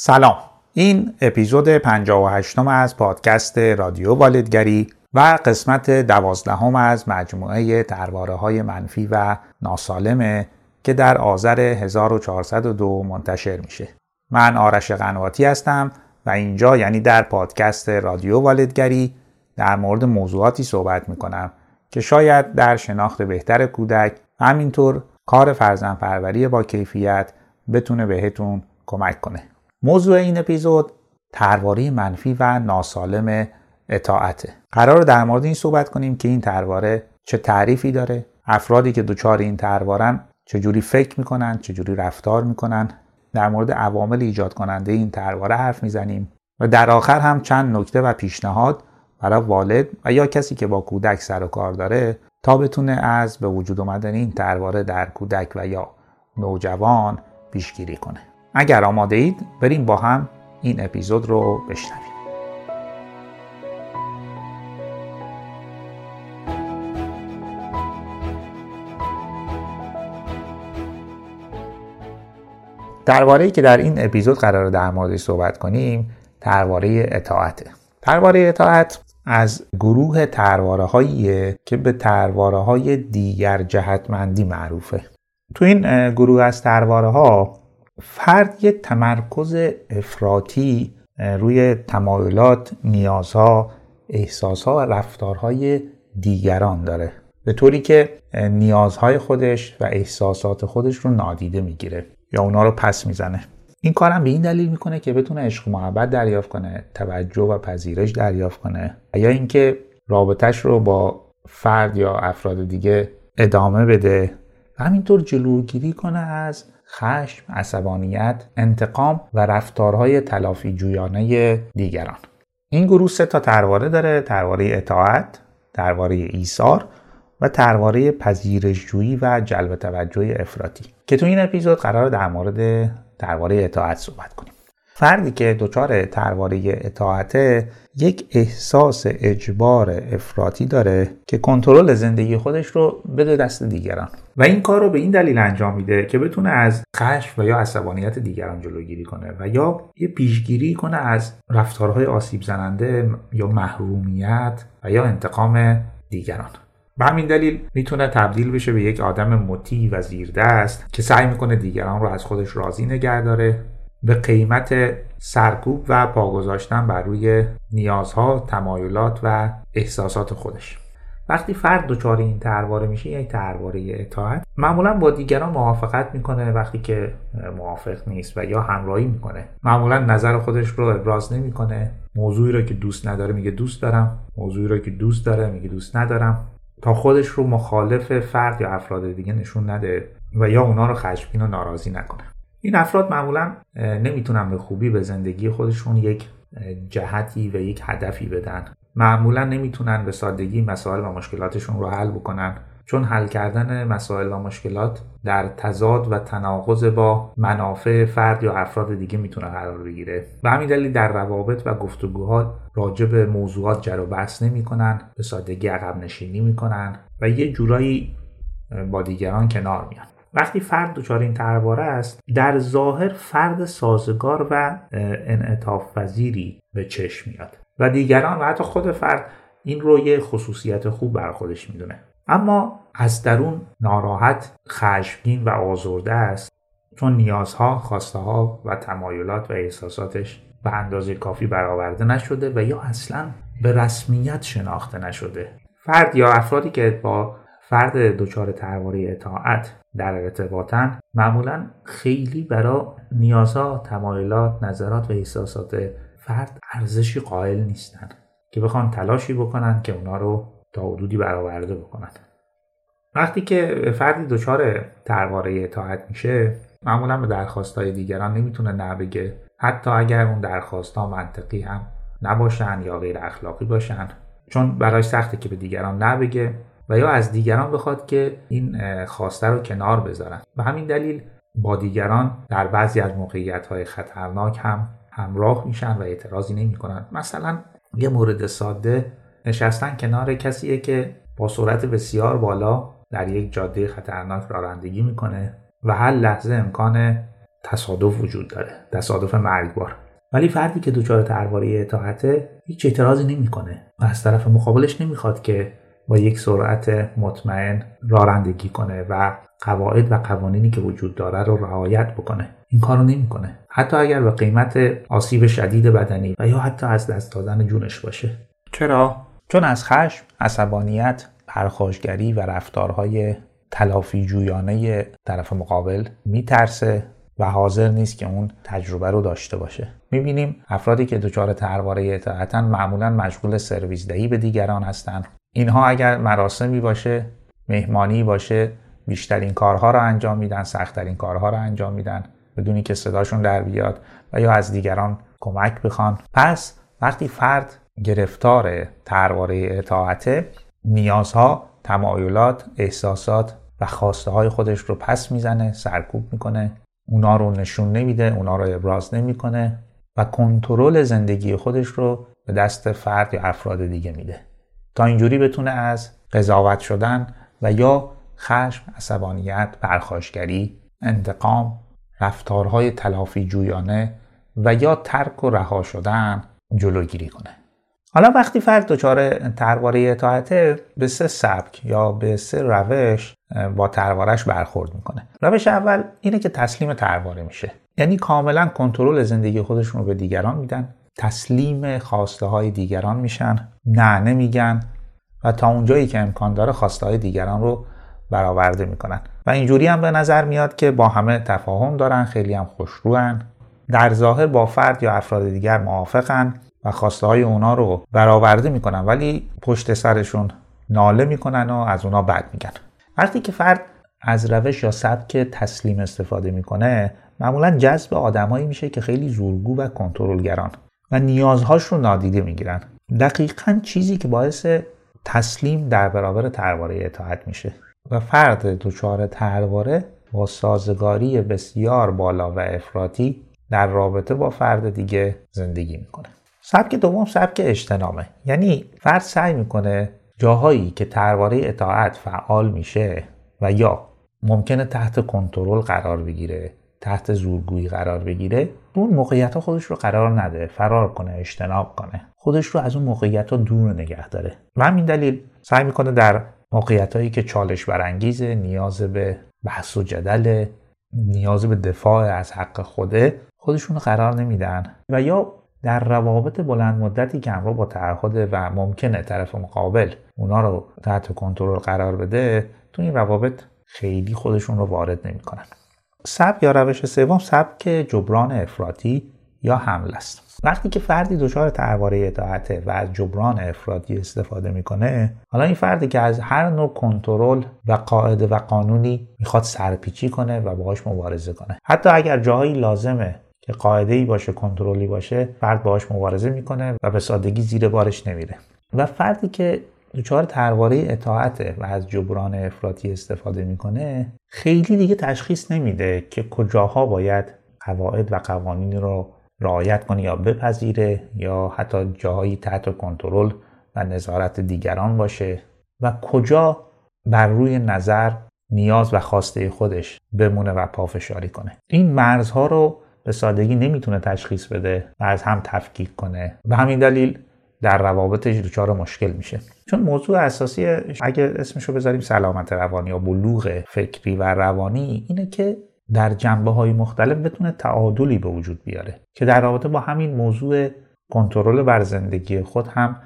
سلام. این اپیزود 58 از پادکست رادیو والدگری و قسمت دوازدهم از مجموعه ترواره های منفی و ناسالمه که در آذر 1402 منتشر میشه. من آرش قنواتی هستم و اینجا یعنی در پادکست رادیو والدگری در مورد موضوعاتی صحبت می‌کنم که شاید در شناخت بهتر کودک همینطور کار فرزندپروری با کیفیت بتونه بهتون کمک کنه. موضوع این اپیزود ترواره منفی و ناسالم اطاعته. قرار در مورد این صحبت کنیم که این ترواره چه تعریفی داره افرادی که دچار این تروارن چجوری فکر می‌کنن چجوری رفتار می‌کنن. در مورد عوامل ایجاد کننده این ترواره حرف می‌زنیم و در آخر هم چند نکته و پیشنهاد برای والد و یا کسی که با کودک سر و کار داره تا بتونه از به وجود آمدن این ترواره در کودک و یا نوجوان پیشگیری کنه. اگر آماده اید بریم با هم این اپیزود رو بشنویم. درباره که در این اپیزود قرار در مورد صحبت کنیم ترواره اطاعته ترواره اطاعت از گروه ترواره هایی که به ترواره های دیگر جهتمندی معروفه. تو این گروه از ترواره ها فرد یک تمرکز افراطی روی تمایلات، نیازها، احساسها و رفتارهای دیگران داره. به طوری که نیازهای خودش و احساسات خودش رو نادیده می‌گیره یا اونا رو پس می‌زنه. این کارم به این دلیل می‌کنه که بتونه عشق و محبت دریافت کنه توجه و پذیرش دریافت کنه یا اینکه رابطهش رو با فرد یا افراد دیگه ادامه بده و همینطور جلوگیری کنه از خشم، عصبانیت، انتقام و رفتارهای تلافی جویانه دیگران. این گروه سه تا ترواره داره، ترواره اطاعت، ترواره ایثار و ترواره پذیرشجویی و جلب توجه افراطی که تو این اپیزود قرار در مورد درباره اطاعت صحبت کنیم فردی که دچار ترواره اطاعته یک احساس اجبار افراطی داره که کنترل زندگی خودش رو بده دست دیگران. و این کار رو به این دلیل انجام میده که بتونه از خشم و یا عصبانیت دیگران جلوگیری کنه و یا یه پیشگیری کنه از رفتارهای آسیب زننده یا محرومیت و یا انتقام دیگران. به همین دلیل می‌تونه تبدیل بشه به یک آدم مطیع و زیردست که سعی می‌کنه دیگران رو از خودش راضی نگه داره به قیمت سرکوب و پا گذاشتن بر روی نیازها، تمایلات و احساسات خودش. وقتی فرد دچار این ترواره میشه یک ترواره اطاعت. معمولا با دیگران موافقت می‌کنه وقتی که موافق نیست و یا همراهی می‌کنه. معمولا نظر خودش رو ابراز نمی‌کنه. موضوعی رو که دوست نداره میگه دوست دارم. موضوعی رو که دوست داره میگه دوست ندارم. تا خودش رو مخالف فرد یا افراد دیگه نشون نده و یا اونا رو خشمگین و ناراضی نکنه. این افراد معمولا نمی‌تونن به خوبی به زندگی خودشون یک جهتی و یک هدفی بدن. معمولا نمی‌تونن به سادگی مسائل و مشکلاتشون رو حل بکنن. چون حل کردن مسائل و مشکلات در تضاد و تناقض با منافع فرد یا افراد دیگه می‌تونه قرار بگیره. و همین دلیل در روابط و گفتگوها راجع به موضوعات جر و بحث نمی‌کنن به سادگی عقب نشینی می‌کنن و یه جورایی با دیگران کنار میان. وقتی فرد دچار این ترواره است در ظاهر فرد سازگار و انعطاف پذیری به چشم میاد. و دیگران و حتی خود فرد این رو یه خصوصیت خوب بر خودش می‌دونه. اما از درون ناراحت خشمگین و آزرده است. چون نیازها خواسته ها و تمایلات و احساساتش به اندازه کافی برآورده نشده و یا اصلا به رسمیت شناخته نشده. فرد یا افرادی که با فرد دچار ترواره اطاعت در ارتباطن معمولا خیلی برای نیازها تمایلات نظرات و احساسات فرد ارزشی قائل نیستن که بخوان تلاشی بکنن که اونا رو تا حدودی برآورده بکنن. وقتی که فردی دچار ترواره اطاعت میشه معمولا به درخواست های دیگران نمی‌تونه نه بگه. حتی اگر اون درخواست منطقی هم نباشن یا غیر اخلاقی باشن. چون برای سخته که به دیگران نبگه و یا از دیگران بخواد که این خواسته رو کنار بذارن. به همین دلیل با دیگران در بعضی از موقعیت های خطرناک هم همراه میشن و اعتراضی نمی‌کنن. مثلا یه مورد ساده نشستن کنار کسیه که با سرعت بسیار بالا در یک جاده خطرناک رانندگی می‌کنه و هر لحظه امکان تصادف وجود داره تصادف مرگبار. ولی فردی که دچار ترواره اطاعته هیچ اعتراضی نمی‌کنه و از طرف مقابلش نمی‌خواد که با یک سرعت مطمئن رانندگی کنه و قواعد و قوانینی که وجود داره رو رعایت بکنه. این کارو نمی‌کنه. حتی اگر به قیمت آسیب شدید بدنی و یا حتی از دست دادن جونش باشه. چرا؟ چون از خشم عصبانیت پرخاشگری و رفتارهای تلافی جویانه طرف مقابل میترسه و حاضر نیست که اون تجربه رو داشته باشه. می‌بینیم افرادی که دچار ترواره اطاعتن معمولا مشغول سرویس دهی به دیگران هستند. اینها اگر مراسمی باشه مهمانی باشه بیشترین کارها رو انجام میدن سختترین کارها رو انجام میدن بدونی که صداشون در بیاد و یا از دیگران کمک بخوان. پس وقتی فرد گرفتار ترواره اطاعته نیازها تمایلات احساسات و خواسته های خودش رو پس می‌زنه سرکوب می‌کنه. اونا رو نشون نمیده اونا رو ابراز نمی‌کنه و کنترل زندگی خودش رو به دست فرد یا افراد دیگه میده. تا اینجوری بتونه از قضاوت شدن و یا خشم، عصبانیت، پرخاشگری، انتقام، رفتارهای تلافی جویانه و یا ترک و رها شدن جلوگیری کنه. حالا وقتی فرد دچار ترواره اطاعته به سه سبک یا به سه روش با تروارش برخورد می‌کنه. روش اول اینه که تسلیم ترواره میشه. یعنی کاملا کنترل زندگی خودشون رو به دیگران میدن. تسلیم خواسته های دیگران میشن. نه نمیگن. و تا اونجایی که امکان داره خواسته های دیگران رو برآورده می‌کنن. و اینجوری هم به نظر میاد که با همه تفاهم دارن خیلی هم خوشروان در ظاهر با فرد یا افراد دیگر موافقن و خواسته های اونا رو برآورده می‌کنن ولی پشت سرشون ناله می‌کنن و از اونا بد میگن. وقتی که فرد از روش یا سبک تسلیم استفاده می‌کنه معمولا جذب آدمایی میشه که خیلی زورگو و کنترلگران و نیازهاش رو نادیده می‌گیرن. دقیقا چیزی که باعث تسلیم در برابر ترواره اطاعت میشه. و فرد دچار ترواره با سازگاری بسیار بالا و افراطی در رابطه با فرد دیگه زندگی می‌کنه. سبک دوم سبک اجتنامه یعنی فرد سعی می‌کنه جاهایی که ترواره اطاعت فعال میشه و یا ممکنه تحت کنترل قرار بگیره تحت زورگویی قرار بگیره اون موقعیت خودش رو قرار نده فرار کنه اجتناب کنه. خودش رو از اون موقعیت ها دور نگه داره. و همین دلیل سعی می‌کنه در موقعیت هایی که چالش برانگیزه نیاز به بحث و جدل نیاز به دفاع از حق خوده خودشون رو قرار نمیدن. و یا در روابط بلند مدتی که همراه با تعهد و ممکنه طرف مقابل اونا رو تحت کنترل قرار بده تو این روابط خیلی خودشون رو وارد نمی‌کنن. سبک یا روش سوم سبک جبران افراطی یا حمل است. وقتی که فردی دچار ترواره اطاعته و از جبران افراطی استفاده می‌کنه حالا این فردی که از هر نوع کنترل و قاعده و قانونی می‌خواد سرپیچی کنه و باهاش مبارزه کنه. حتی اگر جاهایی لازمه که قاعده ای باشه کنترلی باشه فرد باهاش مبارزه می‌کنه و به سادگی زیر بارش نمیره. و فردی که دچار ترواره اطاعته و از جبران افراطی استفاده می‌کنه خیلی دیگه تشخیص نمیده که کجاها باید قواعد و قوانین رو رعایت کنه یا بپذیره یا حتی جاهایی تحت کنترل و نظارت دیگران باشه و کجا بر روی نظر نیاز و خواسته خودش بمونه و پافشاری کنه. این مرزها رو به سادگی نمی‌تونه تشخیص بده و از هم تفکیک کنه به همین دلیل در روابطش دچار مشکل میشه. چون موضوع اساسی اگه اسمشو بذاریم سلامت روانی یا بلوغ فکری و روانی اینه که در جنبه های مختلف بتونه تعادلی به وجود بیاره که در رابطه با همین موضوع کنترل بر زندگی خود هم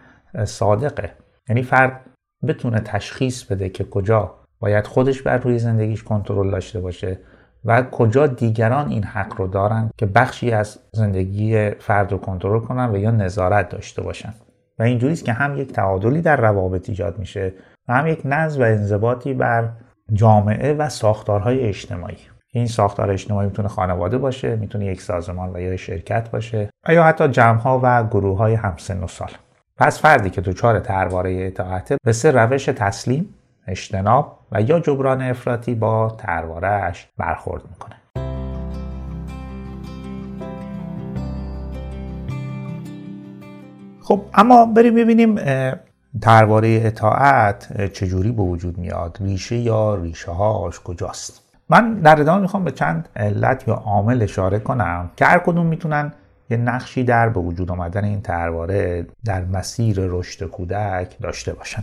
صادقه. یعنی فرد بتونه تشخیص بده که کجا باید خودش بر روی زندگیش کنترل داشته باشه و کجا دیگران این حق رو دارن که بخشی از زندگی فرد رو کنترل کنن و یا نظارت داشته باشن. و اینجوری که هم یک تعادلی در روابط ایجاد میشه و هم یک نظم و انضباطی بر جامعه و ساختارهای اجتماعی. این ساختار اجتماعی می‌تونه خانواده باشه می‌تونه یک سازمان و یا شرکت باشه و یا حتی جمعها و گروه های همسن و سال. پس فردی که دچار ترواره اطاعته به سه روش تسلیم اجتناب و یا جبران افراطی با تروارش برخورد می‌کنه. خب اما بریم ببینیم ترواره اطاعت چجوری به وجود میاد؟ ریشه یا ریشه هاش کجاست؟ من در ادامه می‌خوام به چند علت یا عامل اشاره کنم که هر کدوم می‌تونن یه نقشی در به وجود آمدن این ترواره در مسیر رشد کودک داشته باشن.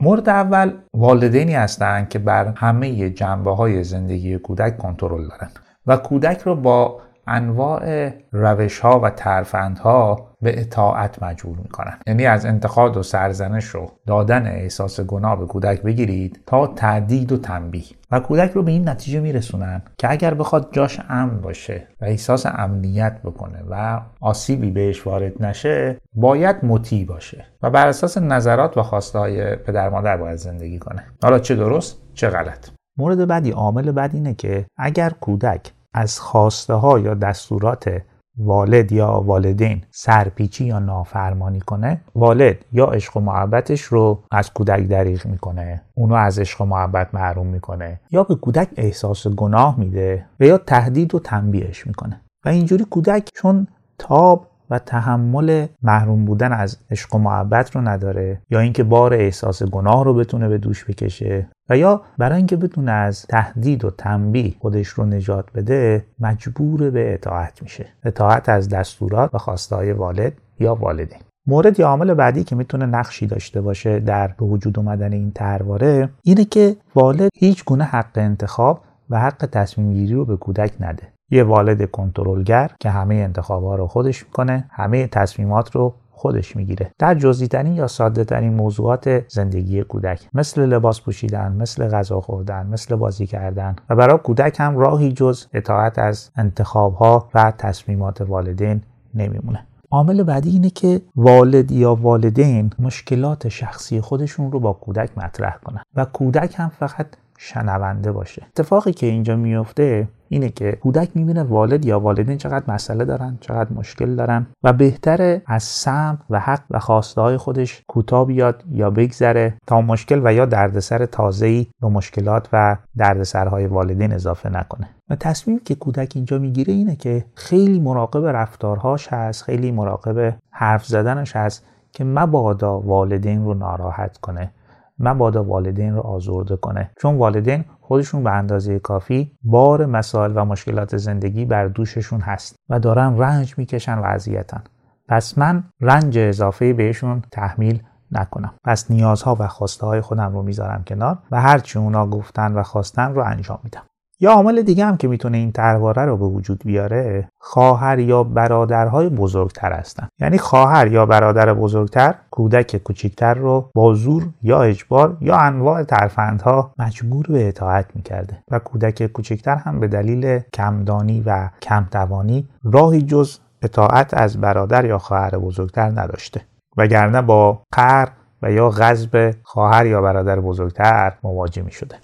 مورد اول والدینی هستند که بر همه جنبه های زندگی کودک کنترل دارن و کودک رو با انواع روش ها و ترفندها به اطاعت مجبور می‌کنن یعنی از انتقاد و سرزنش و دادن احساس گناه به کودک بگیرید تا تهدید و تنبیه. و کودک رو به این نتیجه میرسونن که اگر بخواد جاش امن باشه و احساس امنیت بکنه و آسیبی بهش وارد نشه باید مطیع باشه و بر اساس نظرات و خواسته های پدر مادر باید زندگی کنه. حالا چه درست چه غلط؟ مورد بعدی عامل بعد اینه که اگر کودک از خواسته ها یا دستورات والد یا والدین سرپیچی یا نافرمانی کنه والد یا عشق و محبتش رو از کودک دریغ می‌کنه اونو از عشق و محبت محروم می‌کنه یا به کودک احساس گناه میده و یا تهدید و تنبیهش می‌کنه. و اینجوری کودک چون تاب و تحمل محروم بودن از عشق و محبت رو نداره یا اینکه بار احساس گناه رو بتونه به دوش بکشه و یا برای اینکه بتونه از تهدید و تنبیه خودش رو نجات بده مجبور به اطاعت میشه. اطاعت از دستورات و خواستهای والد یا والدین مورد یا عامل بعدی که می‌تونه نقشی داشته باشه در به وجود اومدن این ترواره اینه که والد هیچ گونه حق انتخاب و حق تصمیم گیری رو به کودک نده. یه والد کنترلگر که همه انتخابها رو خودش می‌کنه همه تصمیمات رو خودش می‌گیره. در جزئی یا ساده ترین موضوعات زندگی کودک مثل لباس پوشیدن مثل غذا خوردن مثل بازی کردن و برای کودک هم راهی جز اطاعت از انتخابها و تصمیمات والدین نمیمونه. عامل بعدی اینه که والد یا والدین مشکلات شخصی خودشون رو با کودک مطرح کنن و کودک هم فقط شنونده باشه. اتفاقی که اینجا میفته اینه که کودک می‌بینه والد یا والدین چقدر مسئله دارن چقدر مشکل دارن و بهتره از سم و حق و خواسته های خودش کوتاه بیاد یا بگذره تا مشکل و یا دردسر تازه‌ای به مشکلات و دردسرهای والدین اضافه نکنه. و تصمیم که کودک اینجا می‌گیره اینه که خیلی مراقب رفتارهاش هست خیلی مراقب حرف زدنش هست که مبادا والدین رو ناراحت کنه مبادا والدین رو آزرده کنه. چون والدین خودشون به اندازه کافی بار مسائل و مشکلات زندگی بر دوششون هست و دارن رنج می‌کشن و اذیتن. پس من رنج اضافه بهشون تحمیل نکنم. پس نیازها و خواسته های خودم رو می‌ذارم کنار و هرچی اونا گفتن و خواستن رو انجام میدم. یا عامل دیگه هم که می‌تونه این ترواره رو به وجود بیاره خواهر یا برادرهای بزرگتر هستن یعنی خواهر یا برادر بزرگتر کودک کوچکتر رو با زور یا اجبار یا انواع ترفندها مجبور به اطاعت می‌کرده و کودک کوچکتر هم به دلیل کمدانی و کمتوانی راهی جز اطاعت از برادر یا خواهر بزرگتر نداشته وگرنه با قهر و یا غضب خواهر یا برادر بزرگتر مواجه می شده.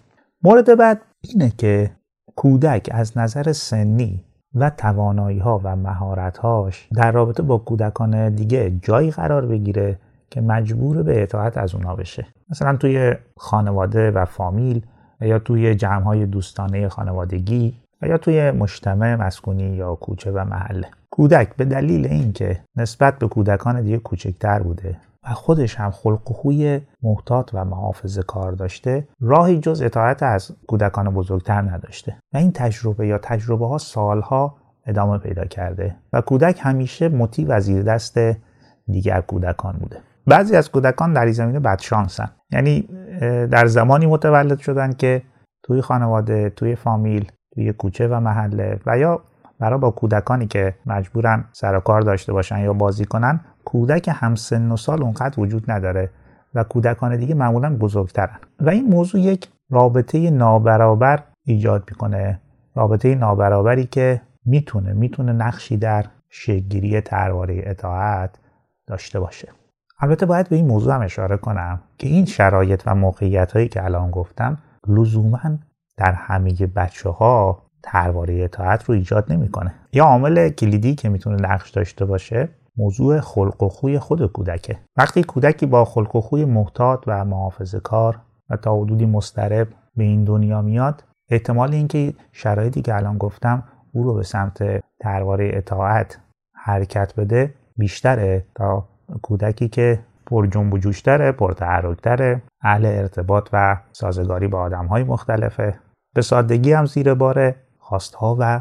مورد بعد اینه که کودک از نظر سنی و توانایی ها و مهارت هاش در رابطه با کودکان دیگه جایی قرار بگیره که مجبور به اطاعت از اونا بشه. مثلا توی خانواده و فامیل یا توی جمع های دوستانه خانوادگی یا توی مجتمع مسکونی یا کوچه و محله. کودک به دلیل اینکه نسبت به کودکان دیگه کوچکتر بوده و خودش هم خلق و خوی محتاط و محافظه کار داشته راهی جز اطاعت از کودکان بزرگتر نداشته. و این تجربه یا تجربه ها سالها ادامه پیدا کرده و کودک همیشه مطیع و زیر دست دیگر کودکان بوده. بعضی از کودکان در این زمینه بدشانسن. یعنی در زمانی متولد شدن که توی خانواده توی فامیل توی کوچه و محله و یا برای با کودکانی که مجبورن سر کار داشته باشن یا بازی کنن کودک همسن و سال اونقدر وجود نداره و کودکان دیگه معمولا بزرگترن. و این موضوع یک رابطه نابرابر ایجاد می‌کنه. رابطه نابرابری که می‌تونه می‌تونه نقشی در شگیری ترواره اطاعت داشته باشه. البته باید به این موضوع هم اشاره کنم که این شرایط و موقعیت هایی که الان گفتم لزوما در همه بچه ها ترواره اطاعت رو ایجاد نمی‌کنه. یا عامل کلیدی که می‌تونه نقش داشته باشه موضوع خلق و خوی خود کودکه. وقتی کودکی با خلق و خوی محتاط و محافظه کار و تا حدودی مسترب به این دنیا میاد احتمال اینکه شرایطی که الان گفتم او رو به سمت ترواره اطاعت حرکت بده بیشتره تا کودکی که پر جنب و جوشتره پر تحرکتره اهل ارتباط و سازگاری با آدم های مختلفه. به سادگی هم زیر بار خواستها و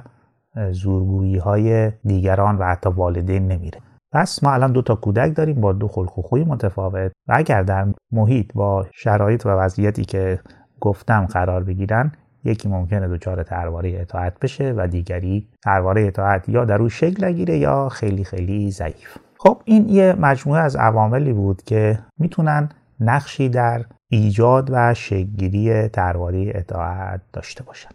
زورگویی های دیگران و حتی والدین نمیره. پس ما الان دو تا کودک داریم با دو خلق و خوی متفاوت و اگر در محیط با شرایط و وضعیتی که گفتم قرار بگیرن یکی ممکنه دچار ترواره اطاعت بشه و دیگری ترواره اطاعت یا در او شکل نگیره یا خیلی خیلی ضعیف. خب این یه مجموعه از عواملی بود که می‌تونن نقشی در ایجاد و شکلگیری ترواره اطاعت داشته باشن.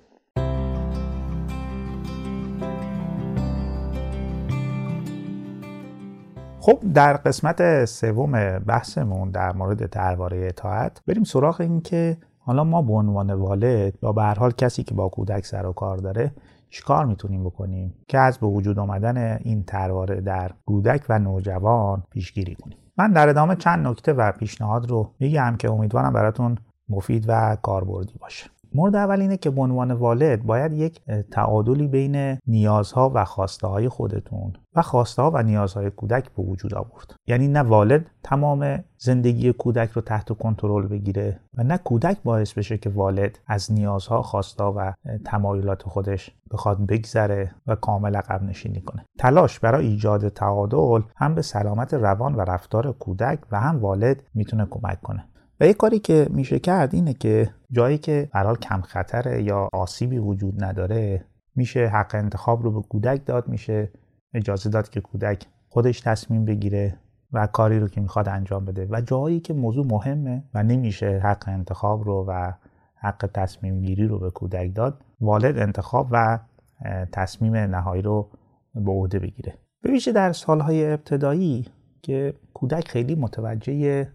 خب در قسمت سوم بحثمون در مورد درباره اطاعت بریم سراغ این که حالا ما به عنوان والد یا به هر حال کسی که با کودک سر و کار داره چیکار می‌تونیم بکنیم که از به وجود آمدن این ترواره در کودک و نوجوان پیشگیری کنیم؟ من در ادامه چند نکته و پیشنهاد رو میگم که امیدوارم براتون مفید و کاربردی باشه. مورد اول اینه که به عنوان والد باید یک تعادلی بین نیازها و خواسته های خودتون و خواسته ها و نیازهای کودک به وجود آورد. یعنی نه والد تمام زندگی کودک رو تحت کنترل بگیره و نه کودک باعث بشه که والد از نیازها خواسته و تمایلات خودش بخواد بگذره و کامل عقب نشینی کنه. تلاش برای ایجاد تعادل هم به سلامت روان و رفتار کودک و هم والد می‌تونه کمک کنه. و یه کاری که میشه کرد اینه که جایی که برحال کم خطره یا آسیبی وجود نداره میشه حق انتخاب رو به کودک داد میشه اجازه داد که کودک خودش تصمیم بگیره و کاری رو که می‌خواد انجام بده. و جایی که موضوع مهمه و نمیشه حق انتخاب رو و حق تصمیم گیری رو به کودک داد والد انتخاب و تصمیم نهایی رو به عهده بگیره. به در سالهای ابتدایی که کودک خیلی متوجه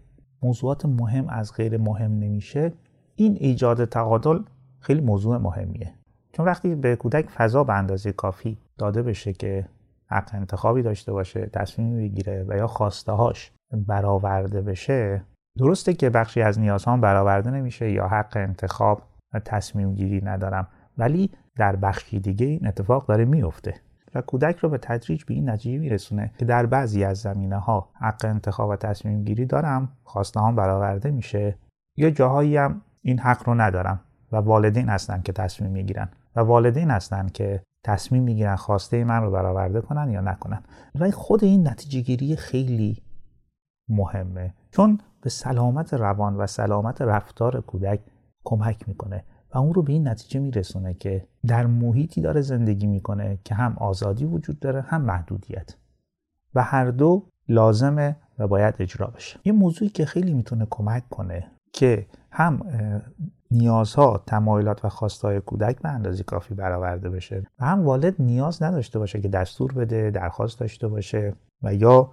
موضوعات مهم از غیر مهم نمیشه. این ایجاد تعادل خیلی موضوع مهمیه. چون وقتی به کودک فضا به اندازه کافی داده بشه که حق انتخابی داشته باشه تصمیم بگیره و یا خواسته هاش برآورده بشه درسته که بخشی از نیازها برآورده نمیشه یا حق انتخاب و تصمیم گیری ندارم. ولی در بخشی دیگه این اتفاق داره میفته و کودک رو به تدریج به این نتیجه میرسونه که در بعضی از زمینه ها حق انتخاب و تصمیم گیری دارم خواسته هم برآورده میشه. یا جاهایی هم این حق رو ندارم و والدین هستن که تصمیم می‌گیرن و والدین هستن که تصمیم می‌گیرن خواسته من رو برآورده کنن یا نکنن. و خود این نتیجه گیری خیلی مهمه. چون به سلامت روان و سلامت رفتار کودک کمک می‌کنه. و اون رو به این نتیجه میرسونه که در محیطی داره زندگی می‌کنه که هم آزادی وجود داره هم محدودیت. و هر دو لازمه و باید اجرا بشه. یه موضوعی که خیلی می‌تونه کمک کنه که هم نیازها تمایلات و خواستهای کودک به اندازه کافی برآورده بشه و هم والد نیاز نداشته باشه که دستور بده درخواست داشته باشه و یا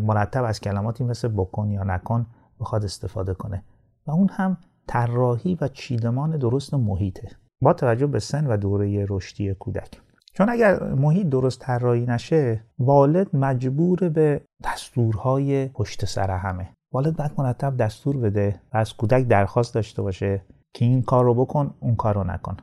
مرتب از کلماتی مثل بکن یا نکن بخواد استفاده کنه. و اون هم طراحی و چیدمان درست محیطه. با توجه به سن و دوره رشدی کودک. چون اگر محیط درست طراحی نشه والد مجبور به دستورهای پشت سر همه. والد باید مرتب دستور بده و از کودک درخواست داشته باشه که این کار رو بکن اون کار رو نکن.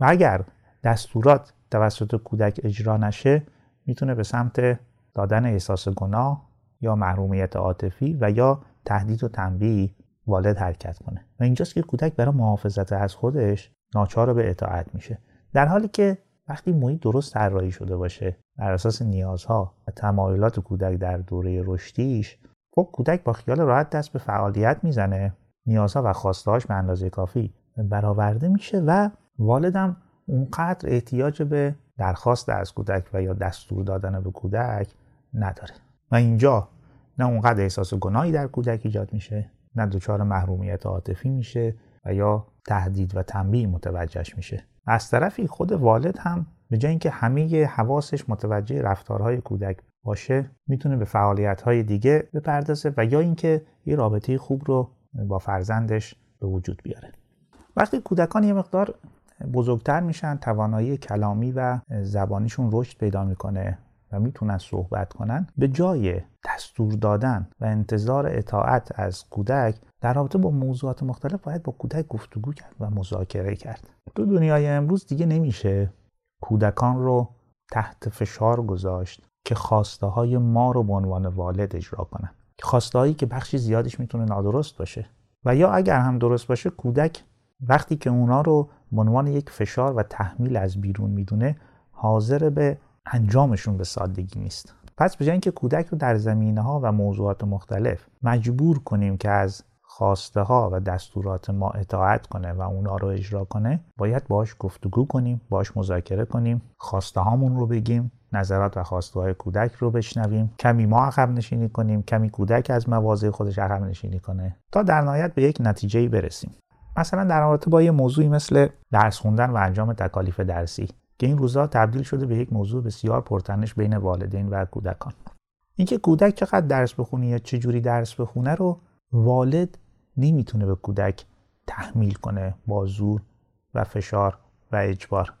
و اگر دستورات توسط کودک اجرا نشه می‌تونه به سمت دادن احساس گناه یا محرومیت عاطفی و یا تهدید و تنبیه والد حرکت کنه. و اینجاست که کودک برای محافظت از خودش ناچار به اطاعت میشه. در حالی که وقتی محیط درست طراحی شده باشه بر اساس نیازها و تمایلات کودک در دوره رشدیش خب کودک با خیال راحت دست به فعالیت می‌زنه نیازها و خواستهاش به اندازه کافی برآورده میشه و والدم اونقدر احتیاج به درخواست از کودک و یا دستور دادن به کودک نداره. و اینجا نه اونقدر احساس گناهی در کودک ایجاد میشه نه دچار محرومیت عاطفی میشه و یا تهدید و تنبیه متوجهش میشه. از طرفی خود والد هم به جای اینکه همه حواسش متوجه رفتارهای کودک باشه می‌تونه به فعالیت های دیگه بپردازه و یا اینکه یه رابطه خوب رو با فرزندش به وجود بیاره. وقتی کودکان یه مقدار بزرگتر میشن توانایی کلامی و زبانیشون رشد پیدا می‌کنه. و می‌تونن صحبت کنن به جای دستور دادن و انتظار اطاعت از کودک در رابطه با موضوعات مختلف باید با کودک گفتگو کرد و مذاکره کرد. تو دنیای امروز دیگه نمیشه. کودکان رو تحت فشار گذاشت که خواسته های ما رو به عنوان والد اجرا کنن. خواسته هایی که بخشی زیادش می‌تونه نادرست باشه. و یا اگر هم درست باشه کودک وقتی که اونا رو به عنوان یک فشار و تحمیل از بیرون می‌دونه حاضر به انجامشون به سادگی نیست. پس به اینکه کودک رو در زمینه ها و موضوعات مختلف مجبور کنیم که از خواسته ها و دستورات ما اطاعت کنه و اونا رو اجرا کنه باید باش گفتگو کنیم باش مذاکره کنیم خواسته هامون رو بگیم نظرات و خواسته های کودک رو بشنویم کمی ما عقب نشینی کنیم کمی کودک از مواضع خودش عقب نشینی کنه تا در نهایت به یک نتیجه برسیم. مثلا در رابطه با یه موضوعی مثل درس خوندن و انجام تکالیف درسی. که این روزها تبدیل شده به یک موضوع بسیار پرتنش بین والدین و کودکان. اینکه کودک چقدر درس بخونه یا چه جوری درس بخونه رو والد نمی‌تونه به کودک تحمیل کنه با زور و فشار و اجبار.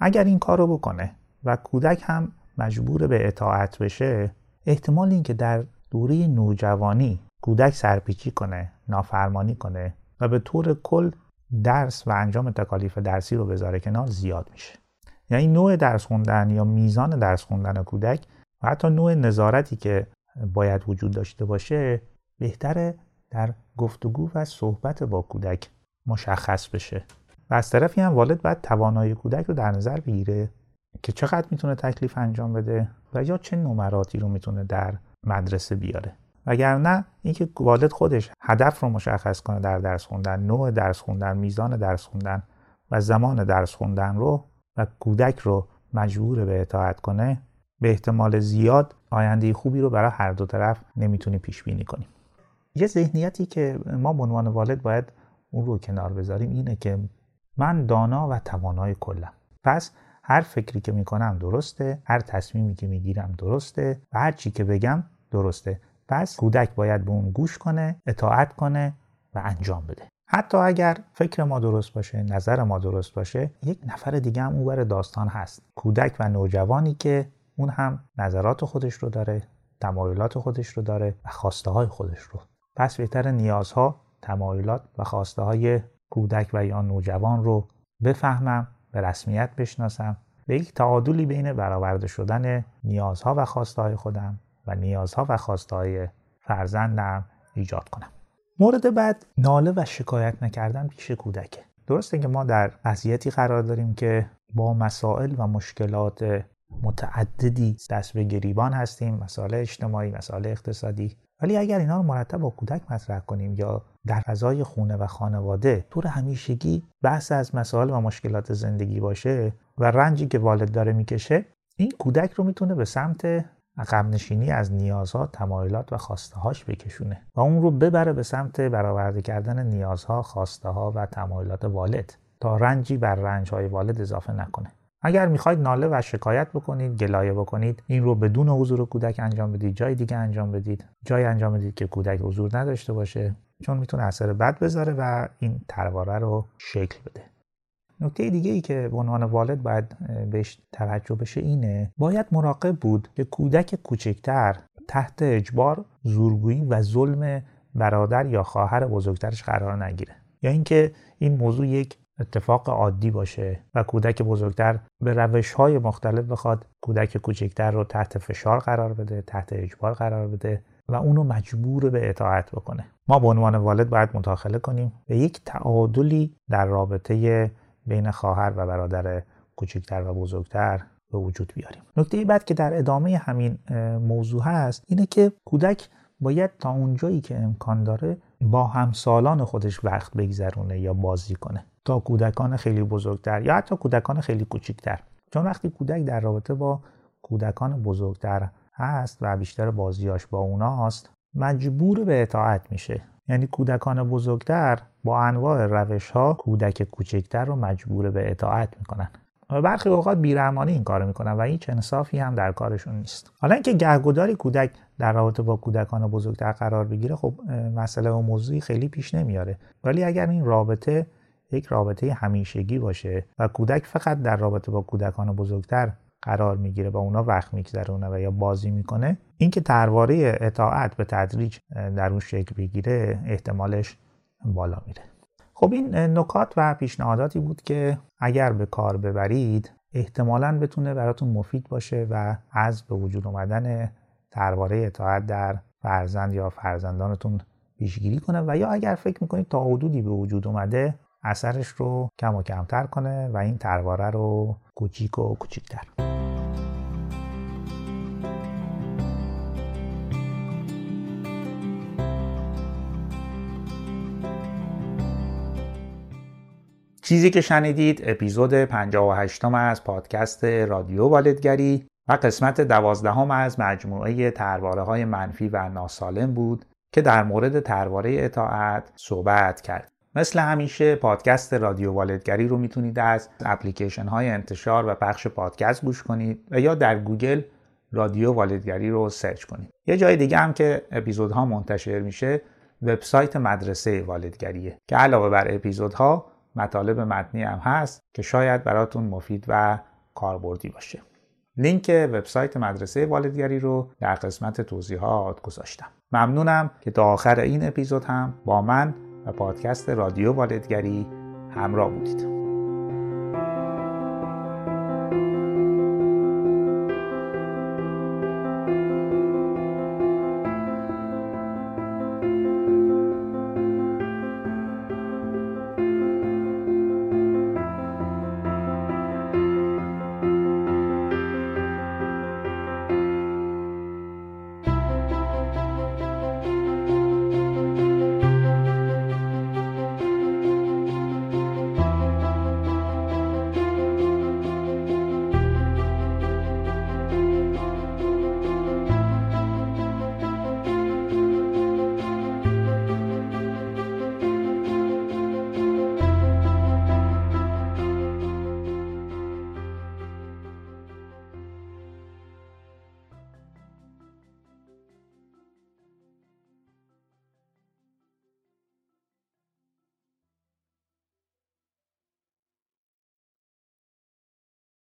اگر این کار رو بکنه و کودک هم مجبور به اطاعت بشه احتمال اینکه در دوره نوجوانی کودک سرپیچی کنه نافرمانی کنه و به طور کل درس و انجام تکالیف درسی رو بذاره کنار زیاد میشه. یعنی نوع درس خوندن یا میزان درس خوندن کودک و حتی نوع نظارتی که باید وجود داشته باشه بهتره در گفتگو و صحبت با کودک مشخص بشه. و از طرفی هم والد باید توانایی کودک رو در نظر بگیره که چقدر می‌تونه تکلیف انجام بده و یا چه نمراتی رو می‌تونه در مدرسه بیاره. وگرنه اینکه والد خودش هدف رو مشخص کنه در درس خوندن نوع درس خوندن میزان درس خوندن و زمان درس خوندن رو و کودک رو مجبور به اطاعت کنه به احتمال زیاد آینده خوبی رو برای هر دو طرف نمی‌تونیم پیش بینی کنیم یه ذهنیتی که ما به عنوان والد باید اون رو کنار بذاریم اینه که من دانا و توانای کلم. پس هر فکری که می‌کنم درسته هر تصمیمی که می‌گیرم درسته و هر چی که بگم درسته. پس کودک باید به اون گوش کنه اطاعت کنه و انجام بده. حتی اگر فکر ما درست باشه نظر ما درست باشه یک نفر دیگه هم اون داستان هست. کودک و نوجوانی که اون هم نظرات خودش رو داره تمایلات خودش رو داره و خواسته های خودش رو. پس بهتر نیازها تمایلات و خواسته های کودک و یا نوجوان رو بفهمم به رسمیت بشناسم. به یک تعادلی بین برآورده شدن نیازها و خواسته های خودم و نیازها و خواسته های فرزندم ایجاد کنم. مورد بعد ناله و شکایت نکردن پیش کودکه. درسته که ما در وضعیتی قرار داریم که با مسائل و مشکلات متعددی دست به گریبان هستیم مسائل اجتماعی مسائل اقتصادی. ولی اگر اینا رو مرتب با کودک مطرح کنیم یا در فضای خونه و خانواده طور همیشگی بحث از مسائل و مشکلات زندگی باشه و رنجی که والد داره می‌کشه این کودک رو می‌تونه به سمت عقب نشینی از نیازها، تمایلات و خواسته هاش بکشونه و اون رو ببره به سمت برآورده کردن نیازها، خواسته ها و تمایلات والد تا رنجی بر رنج های والد اضافه نکنه. اگر می‌خواید ناله و شکایت بکنید گلایه بکنید این رو بدون حضور کودک انجام بدید جای دیگه انجام بدید جای انجام بدید که کودک حضور نداشته باشه چون می‌تونه اثر بد بذاره و این ترواره رو شکل بده نکته دیگه ای که به عنوان والد باید بهش توجه بشه اینه باید مراقب بود که کودک کوچکتر تحت اجبار زورگویی و ظلم برادر یا خواهر بزرگترش قرار نگیره. یا اینکه این موضوع یک اتفاق عادی باشه و کودک بزرگتر به روش های مختلف بخواد کودک کوچکتر رو تحت فشار قرار بده تحت اجبار قرار بده و اونو مجبور به اطاعت بکنه. ما به عنوان والد باید متاخله کنیم به یک تعادلی در رابطه بین خواهر و برادر کوچکتر و بزرگتر به وجود بیاریم. نکته بعد که در ادامه همین موضوع هست اینه که کودک باید تا اونجایی که امکان داره با همسالان خودش وقت بگذرونه یا بازی کنه. تا کودکان خیلی بزرگتر یا حتی کودکان خیلی کوچکتر. چون وقتی کودک در رابطه با کودکان بزرگتر هست و بیشتر بازیاش با اوناست مجبور به اطاعت میشه. یعنی کودکان بزرگتر با انواع روش ها کودک کوچکتر رو مجبور به اطاعت می‌کنن. و برخی اوقات بیرحمانه این کارو می‌کنن و هیچ انصافی هم در کارشون نیست. حالا اینکه گهگداری کودک در رابطه با کودکان بزرگتر قرار بگیره خب مسئله و موضوعی خیلی پیش نمیاره. ولی اگر این رابطه یک رابطه همیشگی باشه و کودک فقط در رابطه با کودکان بزرگتر قرار می‌گیره و اونا وقت میگذرونه و یا بازی می‌کنه اینکه ترواره اطاعت به تدریج در اون شکل بگیره احتمالش بالا میره. خب این نکات و پیشنهاداتی بود که اگر به کار ببرید احتمالا بتونه براتون مفید باشه و از به وجود اومدن ترواره اطاعت در فرزند یا فرزندانتون پیشگیری کنه و یا اگر فکر می‌کنید تا حدودی به وجود اومده اثرش رو کم و کمتر کنه و این ترواره رو کوچیک و کوچیکتر چیزی که شنیدید اپیزود 58 از پادکست رادیو والدگری و قسمت دوازدهم از مجموعه طرحواره های منفی و ناسالم بود که در مورد طرحواره اطاعت صحبت کرد. مثل همیشه پادکست رادیو والدگری رو می‌تونید از اپلیکیشن های انتشار و پخش پادکست گوش کنید و یا در گوگل رادیو والدگری رو سرچ کنید. یه جای دیگه هم که اپیزودها منتشر میشه وبسایت مدرسه والدگریه که علاوه بر اپیزودها مطالب متنی هم هست که شاید براتون مفید و کاربردی باشه. لینک وبسایت مدرسه والدگری رو در قسمت توضیحات گذاشتم. ممنونم که تا آخر این اپیزود هم با من و پادکست رادیو والدگری همراه بودید.